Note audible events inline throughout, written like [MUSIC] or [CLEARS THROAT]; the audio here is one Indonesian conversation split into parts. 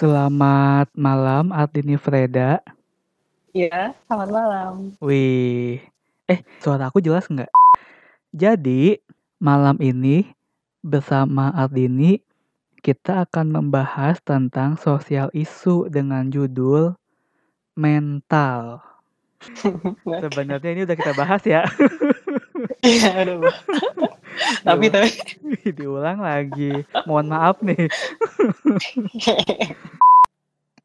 Selamat malam Ardini Freda. Iya, selamat malam. Wih, eh suara aku jelas nggak? Jadi malam ini bersama Ardini kita akan membahas tentang sosial isu dengan judul mental. [LAUGHS] Sebenarnya ini udah kita bahas ya. [LAUGHS] Iya, tapi tapi [LAUGHS] Diulang lagi. Mohon maaf nih.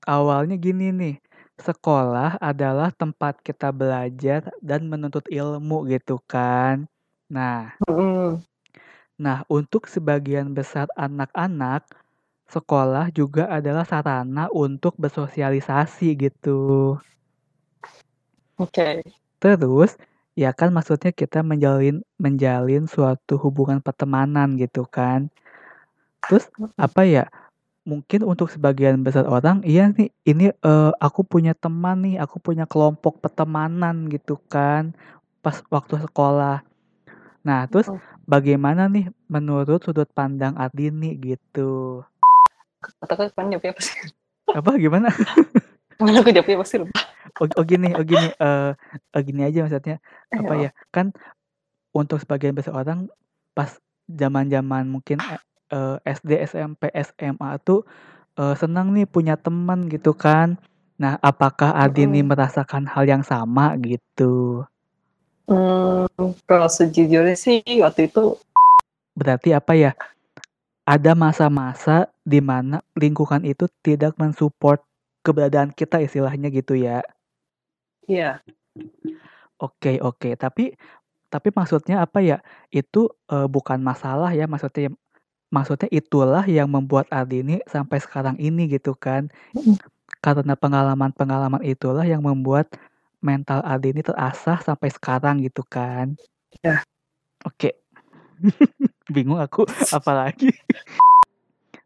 Awalnya gini nih. Sekolah adalah tempat kita belajar dan menuntut ilmu gitu kan. Nah, Mm, nah untuk sebagian besar anak-anak, sekolah juga adalah sarana untuk bersosialisasi gitu. Oke. Terus, ya kan maksudnya kita menjalin menjalin suatu hubungan pertemanan gitu kan. Terus apa ya? Mungkin untuk sebagian besar orang, iya nih, ini eh, aku punya teman nih, aku punya kelompok pertemanan gitu kan, pas waktu sekolah. Nah, terus Mm. bagaimana nih menurut sudut pandang Ardini gitu? Katakan apa sih? Apa gimana? [LAUGHS] Mana aku jawabnya pasti lupa. Oh, oh gini, oh gini, eh eh, gini aja maksudnya apa Ayo. ya? Kan untuk sebagian besar orang pas zaman-zaman mungkin eh, eh, SD, SMP, SMA tuh eh, senang nih punya teman gitu kan. Nah, apakah Ardini Mm-mm. merasakan hal yang sama gitu? Hmm, kalau sejujurnya sih waktu itu Berarti apa ya? Ada masa-masa di mana lingkungan itu tidak mensupport keberadaan kita istilahnya gitu ya. ya Oke, oke. Tapi tapi maksudnya apa ya? Itu eh, bukan masalah ya, maksudnya maksudnya itulah yang membuat Ardini sampai sekarang ini gitu kan. Mm. Karena pengalaman-pengalaman itulah yang membuat mental Ardini terasah sampai sekarang gitu kan. Ya. Oke. [LAUGHS] Bingung aku apalagi.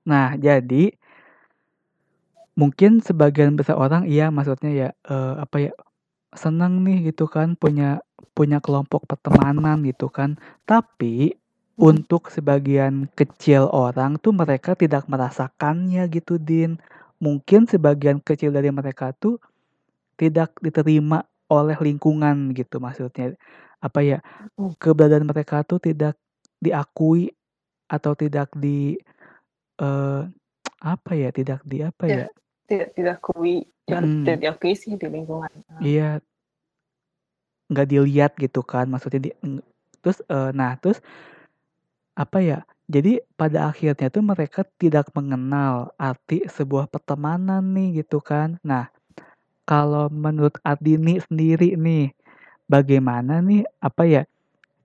Nah, jadi mungkin sebagian besar orang iya maksudnya ya eh, apa ya senang nih gitu kan punya punya kelompok pertemanan gitu kan. Tapi untuk sebagian kecil orang tuh mereka tidak merasakannya gitu Din. Mungkin sebagian kecil dari mereka tuh tidak diterima oleh lingkungan gitu maksudnya. Apa ya? Hmm. Keberadaan mereka tuh tidak diakui atau tidak di eh apa ya? Tidak di apa Ya. Tidak tidak akui dan tidak diakui sih di lingkungan. Iya, nggak dilihat gitu kan maksudnya di terus eh, nah terus apa ya jadi pada akhirnya tuh mereka tidak mengenal arti sebuah pertemanan nih gitu kan. Nah kalau menurut Ardini sendiri nih bagaimana nih apa ya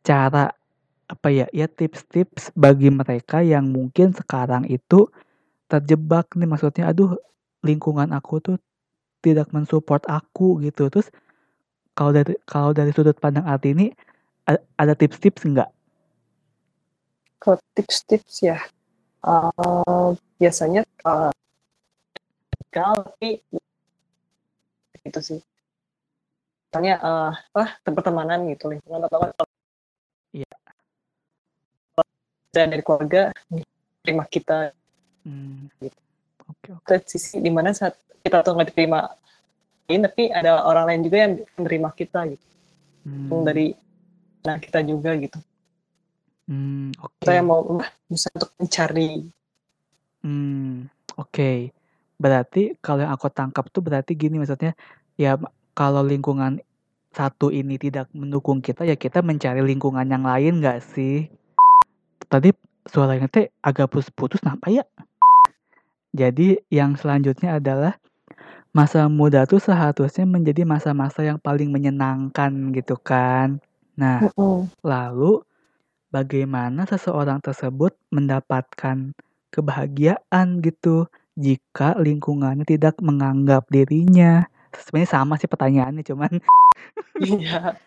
cara apa ya ya tips-tips bagi mereka yang mungkin sekarang itu terjebak nih maksudnya aduh lingkungan aku tuh tidak mensupport aku gitu. Terus kalau dari kalau dari sudut pandang Ardini a- ada tips-tips nggak? Kalau tips-tips ya, eh, biasanya kenal tapi itu sih. Misalnya eh apa pertemanan gitu lingkungan atau apa. Iya. dan dari keluarga terima kita. Hmm, oke oke. Ke sisi di mana saat kita tuh nggak diterima ini tapi ada orang lain juga yang menerima kita gitu. Hmm, dari nah kita juga gitu. Hmm, oke. Saya mau bisa untuk mencari. Hmm, oke. Berarti kalau yang aku tangkap tuh berarti gini maksudnya ya kalau lingkungan satu ini tidak mendukung kita ya kita mencari lingkungan yang lain nggak sih? Tadi suaranya teh agak putus-putus kenapa ya jadi yang selanjutnya adalah masa muda tuh seharusnya menjadi masa-masa yang paling menyenangkan gitu kan nah Mm-mm. Lalu, bagaimana seseorang tersebut mendapatkan kebahagiaan gitu jika lingkungannya tidak menganggap dirinya? Sebenarnya sama sih pertanyaannya, cuman iya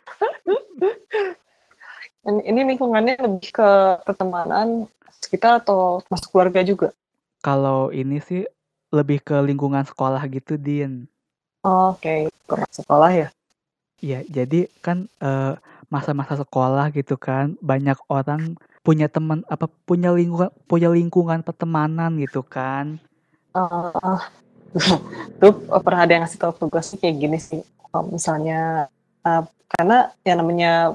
ini, ini lingkungannya lebih ke pertemanan kita atau masuk keluarga juga kalau ini sih lebih ke lingkungan sekolah gitu, Din. oke kurang sekolah ya Ya, jadi kan eh, masa-masa sekolah gitu kan, banyak orang punya teman apa punya lingkungan punya lingkungan pertemanan gitu kan. Eh, [LAUGHS] tuh pernah ada yang ngasih tahu ke gue sih kayak gini sih kalau misalnya uh, karena yang namanya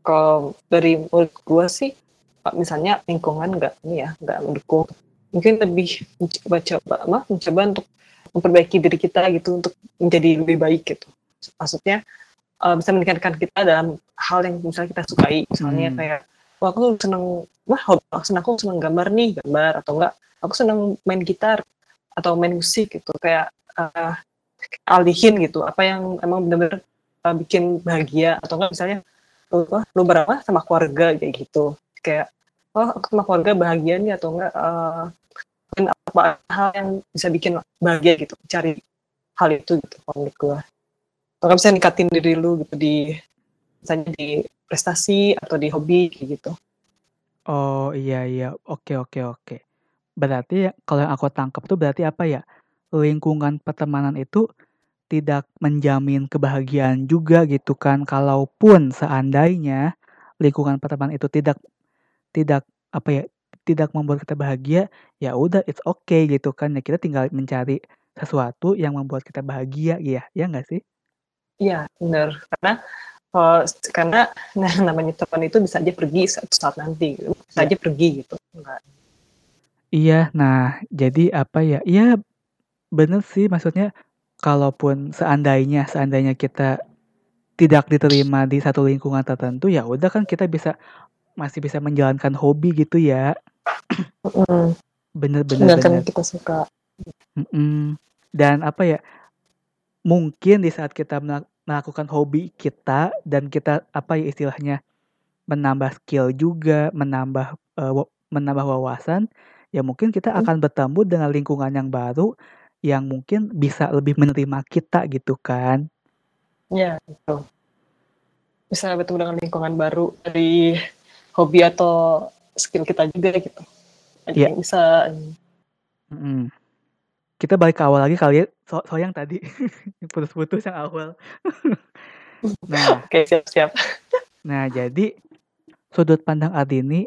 kalau dari mulut gue sih misalnya lingkungan nggak ini ya nggak mendukung mungkin lebih mencoba apa mencoba untuk memperbaiki diri kita gitu untuk menjadi lebih baik gitu. Maksudnya uh, bisa meningkatkan kita dalam hal yang misalnya kita sukai. Misalnya hmm. kayak wah aku seneng wah aku seneng aku seneng gambar nih gambar atau enggak aku seneng main gitar atau main musik gitu. Kayak uh, alihin gitu apa yang emang benar-benar uh, bikin bahagia. Atau enggak misalnya lu, lu berapa sama keluarga kayak gitu. Kayak oh sama keluarga bahagia nih atau enggak uh, apa hal yang bisa bikin bahagia gitu cari hal itu gitu kalau menurut gue atau bisa nikatin diri lu gitu di misalnya di prestasi atau di hobi gitu. Oh iya iya. Oke oke oke. Berarti kalau yang aku tangkap tuh berarti apa ya? Lingkungan pertemanan itu tidak menjamin kebahagiaan juga gitu kan. Kalaupun seandainya lingkungan pertemanan itu tidak tidak apa ya tidak membuat kita bahagia ya udah it's okay gitu kan ya kita tinggal mencari sesuatu yang membuat kita bahagia ya ya nggak sih iya benar karena uh, karena nah, [LAUGHS] namanya teman itu bisa aja pergi suatu saat nanti gitu. bisa ya. aja pergi gitu Enggak. iya nah jadi apa ya iya bener sih maksudnya kalaupun seandainya seandainya kita tidak diterima di satu lingkungan tertentu ya udah kan kita bisa masih bisa menjalankan hobi gitu ya. Bener-bener. kan kita suka. Mm-mm. Dan apa ya? Mungkin di saat kita melakukan hobi kita dan kita apa ya istilahnya menambah skill juga, menambah uh, menambah wawasan, ya mungkin kita hmm. akan bertemu dengan lingkungan yang baru yang mungkin bisa lebih menerima kita gitu kan. Ya, betul. Bisa bertemu dengan lingkungan baru dari hobi atau skill kita juga gitu. Iya. Yeah. Bisa. Mm. Kita balik ke awal lagi kali ya. So, so yang tadi [LAUGHS] putus-putus yang awal. [LAUGHS] nah, [LAUGHS] oke okay, siap-siap. nah, jadi sudut pandang Ardini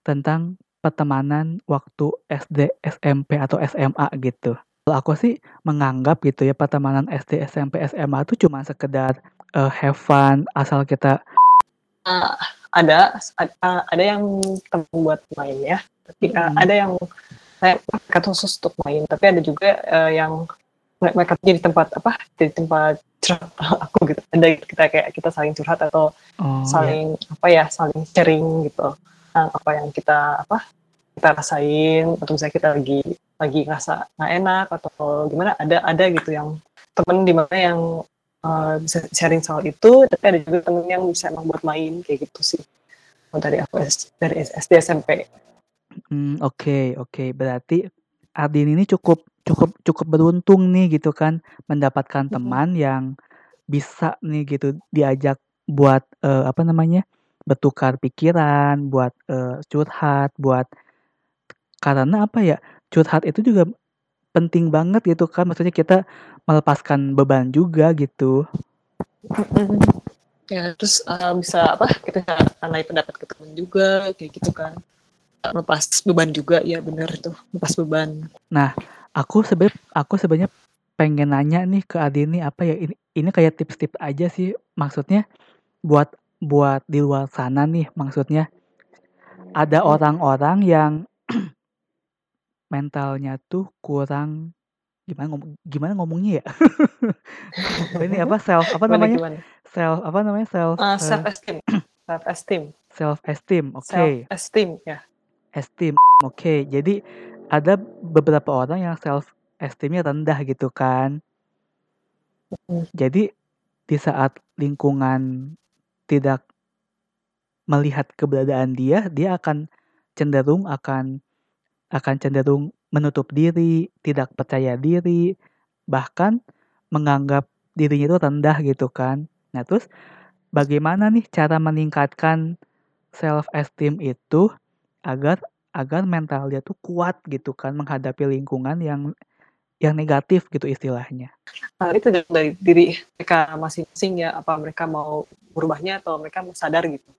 tentang pertemanan waktu SD, SMP atau SMA gitu. Kalau aku sih menganggap gitu ya pertemanan SD, SMP, SMA itu cuma sekedar uh, have fun asal kita uh, ada ada yang buat main ya tapi hmm. ada yang saya mereka khusus untuk main tapi ada juga uh, yang mereka jadi tempat apa jadi tempat curhat [LAUGHS] aku gitu ada kita kayak kita saling curhat atau oh, saling yeah. apa ya saling sharing gitu apa yang kita apa kita rasain atau misalnya kita lagi lagi ngerasa nggak enak atau gimana ada ada gitu yang temen di mana yang uh, bisa sharing soal itu tapi ada juga temen yang bisa emang buat main kayak gitu sih dari aku dari SD SMP hmm, oke okay, oke okay. berarti Ardin ini cukup cukup cukup beruntung nih gitu kan mendapatkan teman mm -hmm. yang bisa nih gitu diajak buat uh, apa namanya bertukar pikiran buat uh, curhat buat karena apa ya curhat itu juga penting banget gitu kan. Maksudnya kita melepaskan beban juga gitu. Ya terus uh, bisa apa kita tandai pendapat ke teman juga kayak gitu kan. Lepas beban juga ya benar tuh lepas beban. Nah aku sebenarnya aku sebenarnya pengen nanya nih ke Adi nih apa ya ini ini kayak tips-tips aja sih. Maksudnya buat buat di luar sana nih maksudnya ada orang-orang yang mentalnya tuh kurang gimana ngom gimana ngomongnya ya? Ini apa [LAUGHS] self apa namanya? Gimana? Self apa namanya? Self uh, self esteem. self esteem. Self esteem. Oke. Okay. Self esteem ya. Esteem. Oke. Okay. Jadi ada beberapa orang yang self esteemnya rendah gitu kan. Jadi di saat lingkungan tidak melihat keberadaan dia, dia akan cenderung akan akan cenderung menutup diri, tidak percaya diri, bahkan menganggap dirinya itu rendah gitu kan. Nah terus bagaimana nih cara meningkatkan self esteem itu agar agar mental dia tuh kuat gitu kan menghadapi lingkungan yang yang negatif gitu istilahnya. Nah, itu dari diri mereka masing-masing ya apa mereka mau berubahnya atau mereka sadar gitu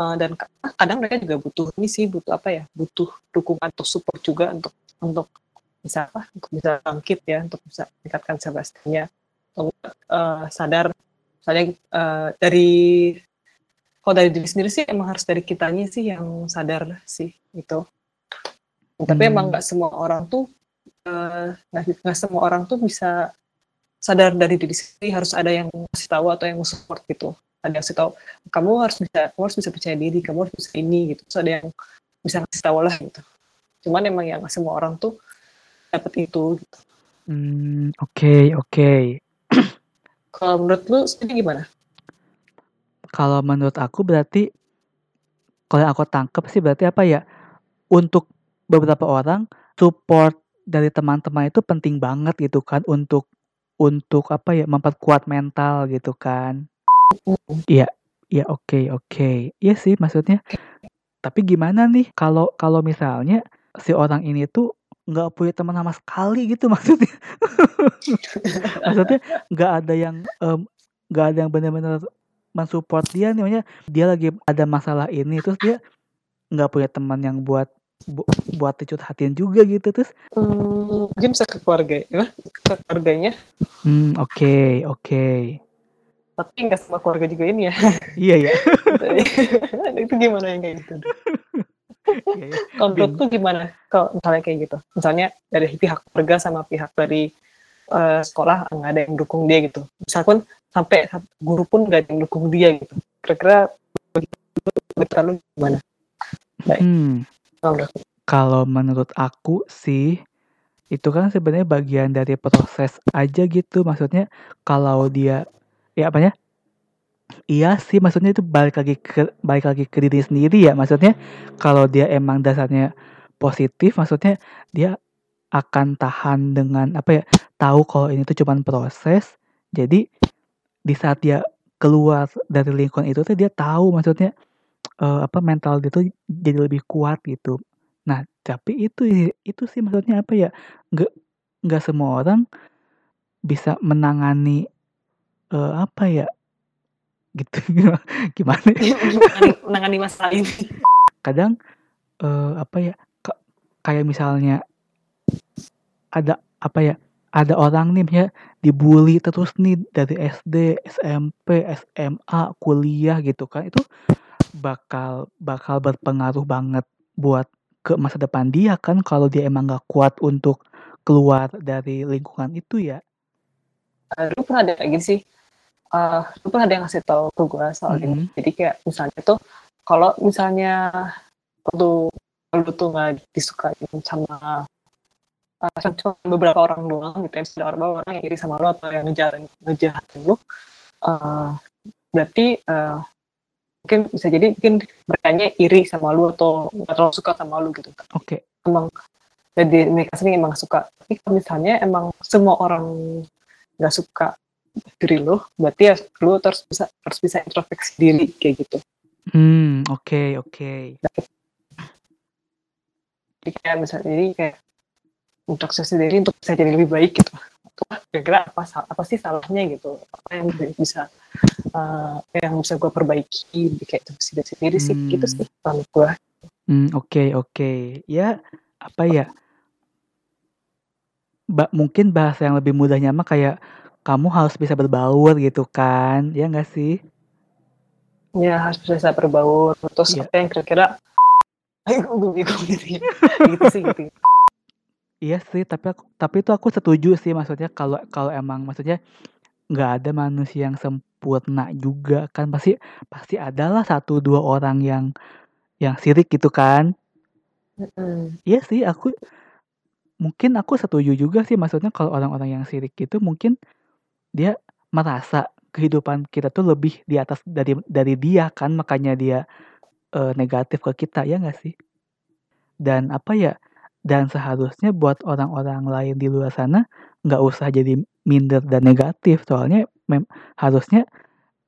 uh, dan kadang mereka juga butuh ini sih butuh apa ya butuh dukungan atau support juga untuk untuk bisa apa untuk bisa bangkit ya untuk bisa meningkatkan self esteemnya uh, sadar misalnya uh, dari kalau dari diri sendiri sih emang harus dari kitanya sih yang sadar sih itu tapi Hmm. emang nggak semua orang tuh eh, nggak nggak semua orang tuh bisa sadar dari diri sendiri harus ada yang ngasih tahu atau yang support gitu ada yang tahu kamu harus bisa kamu harus bisa percaya diri kamu harus bisa ini gitu terus ada yang bisa ngasih tahu lah gitu cuman emang yang semua orang tuh dapat itu gitu. Hmm, oke, oke. [CLEARS THROAT] kalau menurut lu sendiri gimana Kalau menurut aku berarti kalau aku tangkap sih berarti apa ya? Untuk beberapa orang support dari teman-teman itu penting banget gitu kan untuk untuk apa ya memperkuat mental gitu kan. Iya, iya oke oke. Iya sih maksudnya. Tapi gimana nih kalau kalau misalnya si orang ini tuh nggak punya teman sama sekali gitu [LAUGHS] maksudnya. maksudnya nggak ada yang nggak ada yang benar-benar mensupport dia nih maksudnya dia lagi ada masalah ini terus dia nggak punya teman yang buat bu- buat dicurhatin juga gitu terus hmm, mungkin bisa ke keluarga ya ke keluarganya hmm oke oke tapi nggak semua keluarga juga ini ya iya ya [LAUGHS] itu gimana yang kayak gitu Iya, iya. Kalau menurut tuh gimana kalau misalnya kayak gitu? Misalnya dari pihak keluarga sama pihak dari eh, sekolah nggak ada yang dukung dia gitu. Misalkan sampai guru pun nggak ada yang dukung dia gitu. Kira-kira begitu lu gimana? hmm Kalau menurut lu? Kalau menurut aku sih itu kan sebenarnya bagian dari proses aja gitu. Maksudnya kalau dia ya apanya? Iya sih, maksudnya itu balik lagi ke balik lagi ke diri sendiri ya. Maksudnya kalau dia emang dasarnya positif, maksudnya dia akan tahan dengan apa ya? Tahu kalau ini tuh cuman proses. Jadi di saat dia keluar dari lingkungan itu tuh dia tahu maksudnya eh, apa mental dia tuh jadi lebih kuat gitu. Nah, tapi itu itu sih maksudnya apa ya? Nggak nggak semua orang bisa menangani eh, apa ya? Gitu [LAUGHS] gimana? ya? [LAUGHS] menangani, masalah ini. Kadang eh, apa ya? ka- kayak misalnya ada apa ya? Ada orang nih ya dibully terus nih dari SD, SMP, SMA, kuliah gitu kan. Itu bakal bakal berpengaruh banget buat ke masa depan dia kan kalau dia emang nggak kuat untuk keluar dari lingkungan itu ya. Lu pernah ada kayak gini sih? Eh, lu pernah ada yang ngasih tahu ke gue soal ini. Mhm. Jadi kayak misalnya tuh kalau misalnya waktu lu tuh nggak disukain sama uh, cuma beberapa orang doang gitu ya ada orang orang yang iri sama lo atau yang ngejarin ngejahatin lo uh, berarti uh, mungkin bisa jadi mungkin mereka iri sama lu atau nggak terlalu suka sama lu gitu Oke. emang jadi mereka sendiri emang suka tapi kalau misalnya emang semua orang nggak suka diri lo berarti ya lu harus bisa harus bisa introspeksi diri kayak gitu Hmm, oke oke. jadi kayak misalnya jadi kayak introspeksi diri untuk bisa jadi lebih baik gitu Wah, kira-kira apa apa sih salahnya gitu apa yang bisa uh, yang bisa gue perbaiki kayak sih dari sendiri sih Hmm. gitu sih kalau gue Hmm, oke oke. Ya apa ya? Ba- mungkin bahasa yang lebih mudahnya mah kayak kamu harus bisa berbaur gitu kan, ya nggak sih? ya harus bisa berbaur terus Iya. apa yang kira-kira [LAUGHS] gue bingung gitu ya gitu sih gitu Iya sih, tapi aku, tapi itu aku setuju sih maksudnya kalau kalau emang maksudnya nggak ada manusia yang sempurna juga kan pasti pasti adalah satu dua orang yang yang sirik gitu kan. Iya sih, aku mungkin aku setuju juga sih maksudnya kalau orang-orang yang sirik itu mungkin dia merasa kehidupan kita tuh lebih di atas dari dari dia kan makanya dia eh, negatif ke kita ya nggak sih? Dan apa ya? Dan seharusnya buat orang-orang lain di luar sana nggak usah jadi minder dan negatif soalnya mem- harusnya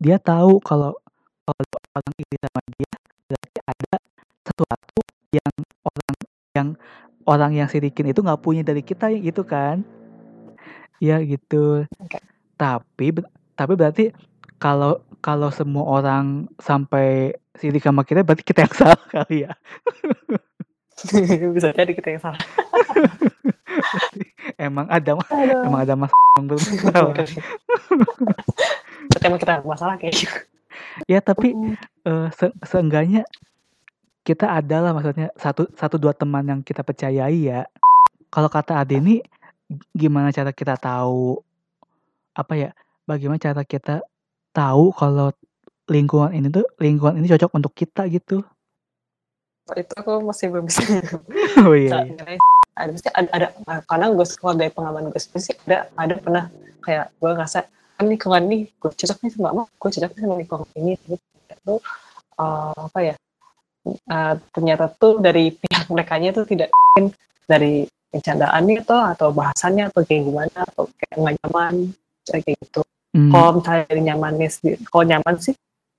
dia tahu kalau kalau orang iri sama dia berarti ada sesuatu yang orang yang orang yang sirikin itu nggak punya dari kita gitu kan ya gitu Oke. Tapi tapi berarti kalau kalau semua orang sampai sirik sama kita berarti kita yang salah kali ya? [LAUGHS] Bisa jadi kita yang salah. [LAUGHS] Emang ada mas Aduh. emang ada mas yang bermasalah [LAUGHS] emang kita ada masalah kayaknya. ya tapi eh, se- seenggaknya kita adalah maksudnya satu satu dua teman yang kita percayai ya. Kalau kata Ade ini gimana cara kita tahu apa ya bagaimana cara kita tahu kalau lingkungan ini tuh lingkungan ini cocok untuk kita gitu? Itu aku masih belum bisa [LAUGHS] oh iya, iya. ada mesti ada, ada karena gue kalau dari pengalaman gue sih ada ada pernah kayak gue ngerasa kan lingkungan ini gue cocok nih sama gue cocok nih sama lingkungan ini tapi itu uh, apa ya uh, ternyata tuh dari pihak mereka nya tuh tidak dari bercandaannya tuh atau bahasanya atau kayak gimana atau kayak nggak nyaman kayak gitu. Hmm, kalau misalnya nyamannya sendiri kalau nyaman sih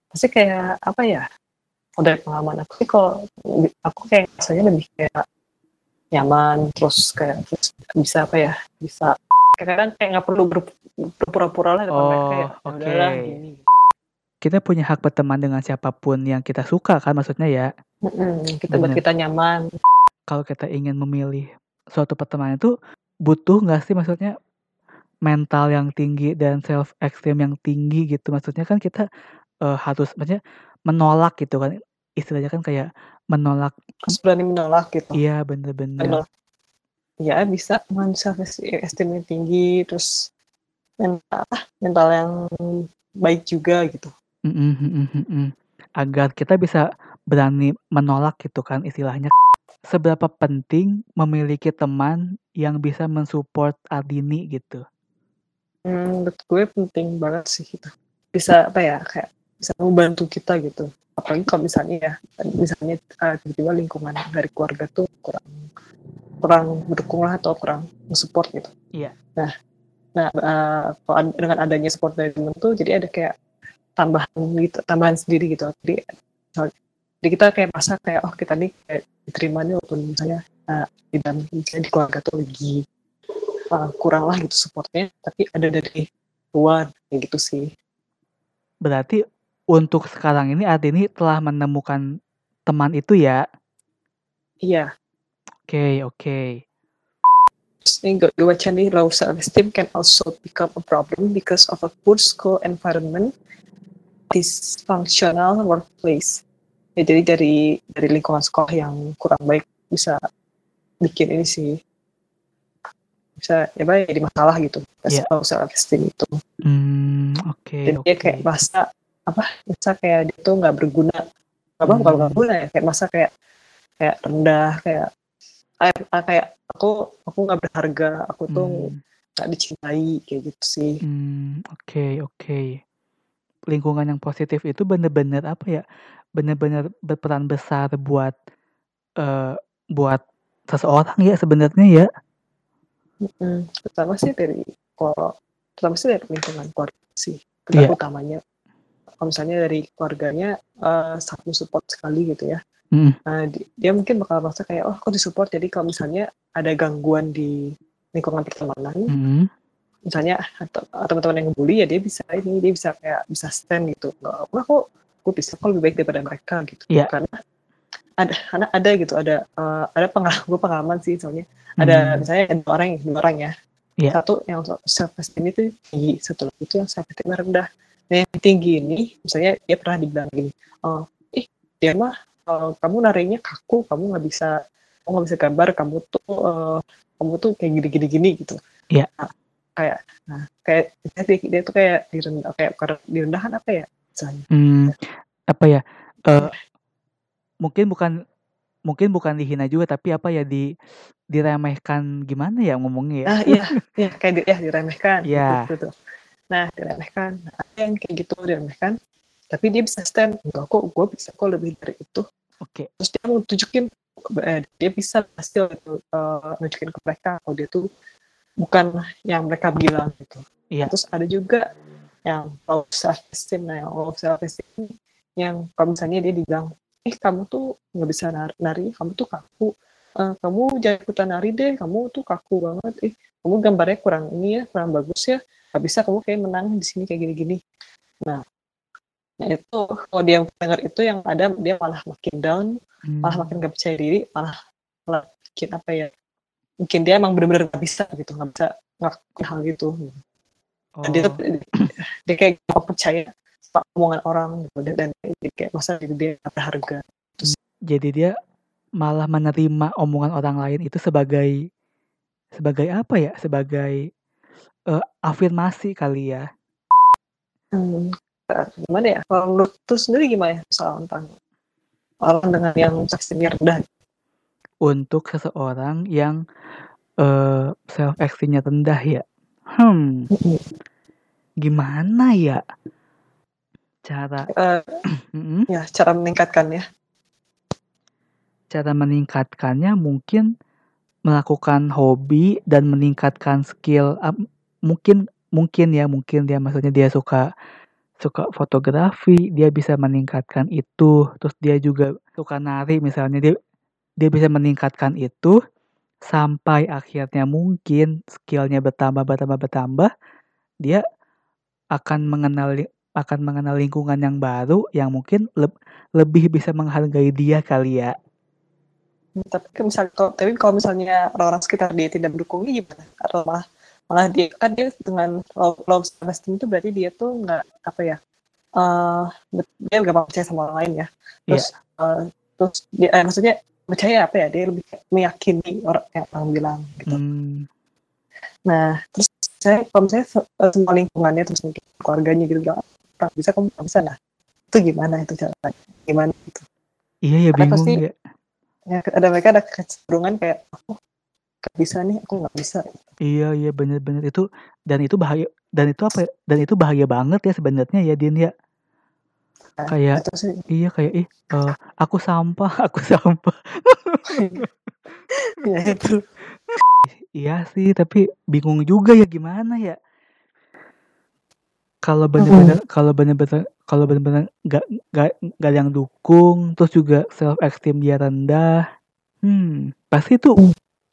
pasti kayak apa ya kalau dari pengalaman. Aku sih kalau aku kayak rasanya lebih kayak nyaman terus kayak terus bisa apa ya bisa kadang kayak nggak perlu ber- berpura-pura lah depan Oh, mereka ya Ya gini kita punya hak berteman dengan siapa pun yang kita suka kan maksudnya ya? Mm-mm, kita buat kita nyaman. Kalau kita ingin memilih suatu pertemanan itu butuh nggak sih maksudnya mental yang tinggi dan self esteem yang tinggi gitu. Maksudnya kan kita eh, harus maksudnya menolak gitu kan. Istilahnya kan kayak menolak harus berani menolak gitu. iya bener-bener. Ya bisa man self esteem yang tinggi terus mental apa mental yang baik juga gitu. Agar kita bisa berani menolak gitu kan istilahnya. Seberapa penting memiliki teman yang bisa mensupport Ardini gitu Hmm, menurut gue penting banget sih itu. Bisa apa ya kayak bisa membantu kita gitu. Apalagi kalau misalnya ya, misalnya eh, tiba-tiba lingkungan dari keluarga tuh kurang kurang mendukung lah atau kurang support gitu. Iya. Nah, nah kalau ad- dengan adanya support dari temen tuh jadi ada kayak tambahan gitu, tambahan sendiri gitu. Jadi, jadi kita kayak merasa kayak oh kita nih kayak diterima nih walaupun misalnya eh, di dalam misalnya di keluarga tuh lagi uh, kurang lah gitu supportnya tapi ada dari luar kayak gitu sih. Berarti untuk sekarang ini Ardini telah menemukan teman itu ya? Iya. Oke oke. Ini gue, gue baca nih low self esteem can also become a problem because of a poor school environment dysfunctional workplace. Ya jadi dari dari lingkungan sekolah yang kurang baik bisa bikin ini sih bisa ya apa, jadi masalah gitu. Iya. low self esteem itu Hmm, oke dan oke. dia kayak merasa apa merasa kayak dia tuh nggak berguna. Apa bukan Hmm. nggak berguna ya kayak masa kayak kayak rendah kayak kayak, kayak aku aku nggak berharga aku tuh Hmm, nggak dicintai kayak gitu sih. Hmm, oke oke. Lingkungan yang positif itu bener-bener apa ya bener-bener berperan besar buat eh buat seseorang ya sebenarnya ya Mm, pertama sih dari kalau pertama sih dari lingkungan keluarga sih. Kedua utamanya? Kalau misalnya dari keluarganya eh, satu support sekali gitu ya. Hmm, Nah, di- dia mungkin bakal merasa kayak, oh, aku disupport. Jadi kalau misalnya ada gangguan di lingkungan pertemanan, hmm, misalnya teman-teman yang ngebully ya dia bisa ini dia bisa kayak bisa stand gitu. Nggak kok gue bisa kok lebih baik daripada mereka gitu. Iya. karena ada karena ada gitu ada eh, ada pengalaman gue pengalaman sih soalnya. Ada hmm, misalnya ada orang ya dua orang ya. Iya. satu yang self esteem itu tinggi satu lagi itu yang self esteem rendah. Nah yang tinggi ini misalnya dia pernah dibilang gini oh ih dia mah eh, kamu narinya kaku kamu nggak bisa kamu nggak bisa gambar kamu tuh eh, kamu tuh kayak gini gini gini gitu. Iya. Nah, kayak nah kayak dia, dia tuh kayak direndah kayak bukan direndahkan apa ya misalnya. Hmm, apa ya eh mungkin bukan mungkin bukan dihina juga tapi apa ya di diremehkan gimana ya ngomongnya ya ah iya iya kayak di, ya diremehkan Iya. gitu, gitu. nah diremehkan nah, ada yang kayak gitu diremehkan tapi dia bisa stand enggak kok gue bisa kok lebih dari itu oke terus dia mau tunjukin eh, dia bisa hasil gitu eh, nunjukin ke mereka kalau dia tuh bukan yang mereka bilang gitu Iya. terus ada juga yang low self esteem nah yang low self esteem yang kalau misalnya dia dibilang eh kamu tuh nggak bisa nari, nari kamu tuh kaku. Eh, kamu jangan ikutan nari deh kamu tuh kaku banget. Eh kamu gambarnya kurang ini ya kurang bagus ya. Nggak bisa kamu kayak menang di sini kayak gini-gini. Nah nah itu kalau dia dengar itu yang ada dia malah makin down malah Hmm, makin gak percaya diri malah malah bikin apa ya mungkin dia emang benar-benar nggak bisa gitu nggak bisa ngelakuin hal gitu. Dan dia tuh Oh, dia kayak gak percaya omongan orang gitu dan, dan dia kayak masa diri dia berharga jadi dia malah menerima omongan orang lain itu sebagai sebagai apa ya? Sebagai eh, afirmasi kali ya. hmm, gimana ya kalau menurut tuh sendiri gimana ya soal tentang orang dengan yang seksinya rendah Untuk seseorang yang eh self esteemnya rendah ya. Hmm, gimana ya cara Eh, Mm-mm. ya cara meningkatkannya cara meningkatkannya mungkin melakukan hobi dan meningkatkan skill am- mungkin mungkin ya mungkin dia maksudnya dia suka suka fotografi dia bisa meningkatkan itu terus dia juga suka nari misalnya dia dia bisa meningkatkan itu sampai akhirnya mungkin skillnya bertambah bertambah bertambah dia akan mengenal li- akan mengenal lingkungan yang baru yang mungkin leb- lebih bisa menghargai dia kali ya. Hmm, tapi kan misal kalau tapi kalau misalnya orang-orang sekitar dia tidak mendukungnya gimana? Atau malah malah dia kan dia dengan low, low itu berarti dia tuh nggak apa ya eh dia nggak mau percaya sama orang lain ya. Terus eh, terus dia eh, maksudnya percaya apa ya dia lebih meyakini orang yang orang bilang gitu. Hmm, nah terus saya kalau misalnya eh, semua lingkungannya terus mungkin keluarganya gitu bilang "Ah, bisa kamu nggak bisa nah itu gimana itu caranya? Gimana gitu iya ya bingung pasti- ya ya ada mereka ada kecenderungan kayak aku nggak bisa nih aku nggak bisa. Iya iya bener-bener. Itu dan itu bahaya dan itu apa ya, dan itu bahaya banget ya sebenarnya ya Din ya. Nah, kayak itu sih. iya kayak ih eh, aku sampah [LAUGHS] aku sampah. [LAUGHS] Ya itu. Iya sih tapi bingung juga ya gimana ya kalau bener-bener kalau bener-bener kalau bener-bener nggak nggak nggak ada yang dukung terus juga self esteem dia rendah hmm pasti itu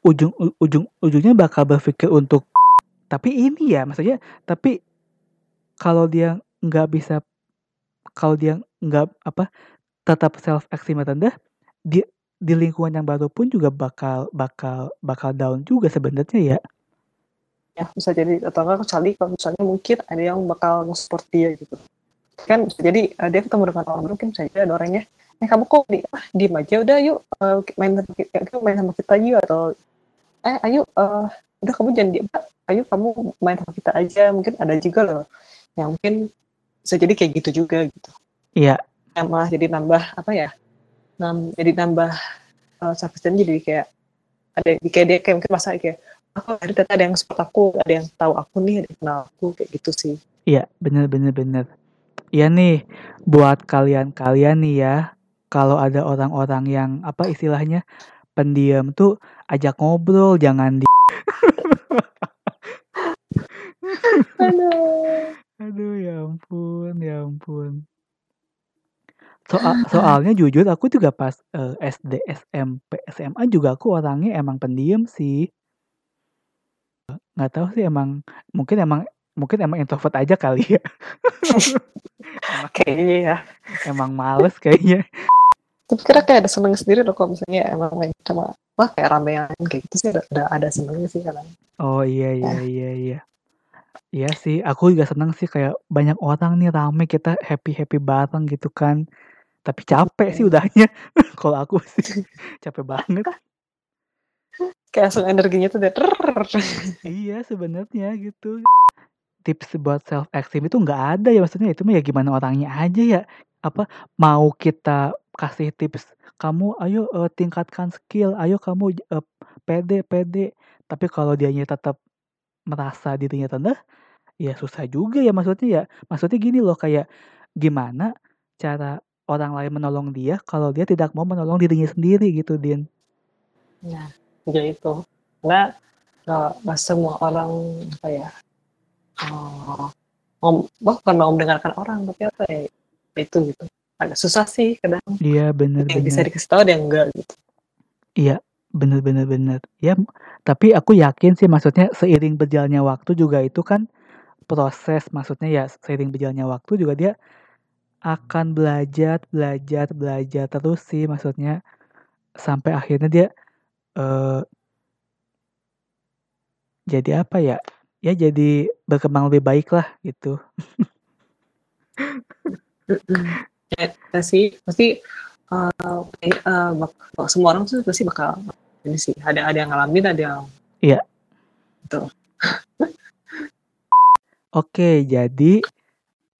ujung u- ujung ujungnya bakal berpikir untuk tapi ini ya maksudnya tapi kalau dia nggak bisa kalau dia nggak apa tetap self esteem rendah di di lingkungan yang baru pun juga bakal bakal bakal down juga sebenarnya ya ya bisa jadi atau enggak kecuali kalau misalnya mungkin ada yang bakal nge-support dia gitu. Kan bisa jadi eh, dia ketemu dengan orang baru mungkin bisa jadi ada orangnya eh kamu kok di ah, diem aja udah yuk eh, main sama kita, yuk, main sama kita yuk atau eh ayo eh, udah kamu jangan diem ayo kamu main sama kita aja. Mungkin ada juga loh yang mungkin bisa jadi kayak gitu juga gitu. Iya. yang malah jadi nambah apa ya nam, jadi nambah uh, esteem jadi kayak ada kayak dia kayak mungkin masa kayak aku ada ternyata ada yang support aku ada yang tahu aku nih ada yang kenal aku kayak gitu sih Iya, bener bener bener. Iya nih, buat kalian-kalian nih ya, kalau ada orang-orang yang apa istilahnya pendiam tuh ajak ngobrol, jangan di [LAUGHS] Aduh. Aduh ya ampun, ya ampun. Soal soalnya jujur aku juga pas eh, SD, SMP, SMA juga aku orangnya emang pendiam sih. Nggak tahu sih emang mungkin emang mungkin emang introvert aja kali ya. [LAUGHS] kayaknya ya emang males kayaknya. tapi kira kayak ada seneng sendiri loh kalau misalnya emang main sama wah kayak ramean kayak gitu sih ada ada, ada senengnya sih kadang Oh iya iya iya iya. Iya sih, aku juga seneng sih kayak banyak orang nih rame kita happy happy bareng gitu kan. Tapi capek sih udahnya. [LAUGHS] Kalau aku sih capek banget. Kayak langsung energinya tuh udah. Iya sebenarnya gitu. Tips buat self esteem itu nggak ada ya maksudnya itu mah ya gimana orangnya aja ya. Apa mau kita kasih tips kamu ayo eh, tingkatkan skill, ayo kamu eh, pede pede. Tapi kalau dianya tetap merasa dirinya rendah, ya susah juga ya maksudnya ya. Maksudnya gini loh kayak gimana cara orang lain menolong dia kalau dia tidak mau menolong dirinya sendiri gitu Din. nah ya itu karena nggak nggak semua orang apa ya oh, mau bukan mau mendengarkan orang tapi apa ya itu gitu. Agak susah sih kadang. Iya bener yang bisa dikasih tahu yang enggak gitu. Iya bener bener bener. Ya tapi aku yakin sih maksudnya seiring berjalannya waktu juga itu kan proses maksudnya ya seiring berjalannya waktu juga dia akan belajar belajar belajar terus sih maksudnya. Sampai akhirnya dia eh jadi apa ya? Ya jadi berkembang lebih baik lah gitu. ya, ya sih pasti uh, uh, bak, semua orang tuh pasti bakal ini sih ada ada yang ngalamin ada yang iya gitu [LAUGHS] oke jadi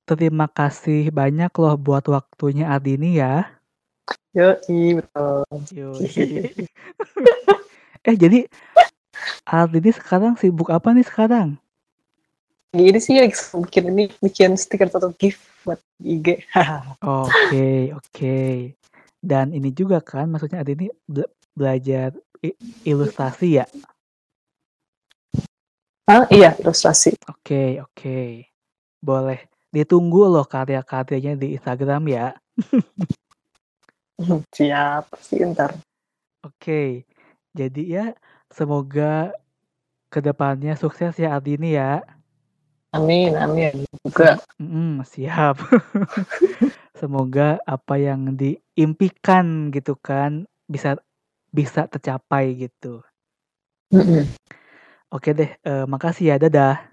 terima kasih banyak loh buat waktunya Ardini ya yo betul yo [LAUGHS] eh jadi Ardini sekarang sibuk apa nih sekarang Gini sih ya bikin ini bikin stiker atau gift buat IG. [LAUGHS] Oke, oke. Dan ini juga kan maksudnya ada ini be belajar ilustrasi ya? Ah, iya, ilustrasi. Oke, oke. Boleh. Ditunggu loh karya-karyanya di Instagram ya. [LAUGHS] Siap, pasti ntar. Oke. Jadi ya semoga ke depannya sukses ya Ardini ya. Amin, amin. Juga. Mm, siap. [LAUGHS] Semoga apa yang diimpikan gitu kan bisa bisa tercapai gitu. Mm -mm. Oke deh, uh, makasih ya, dadah.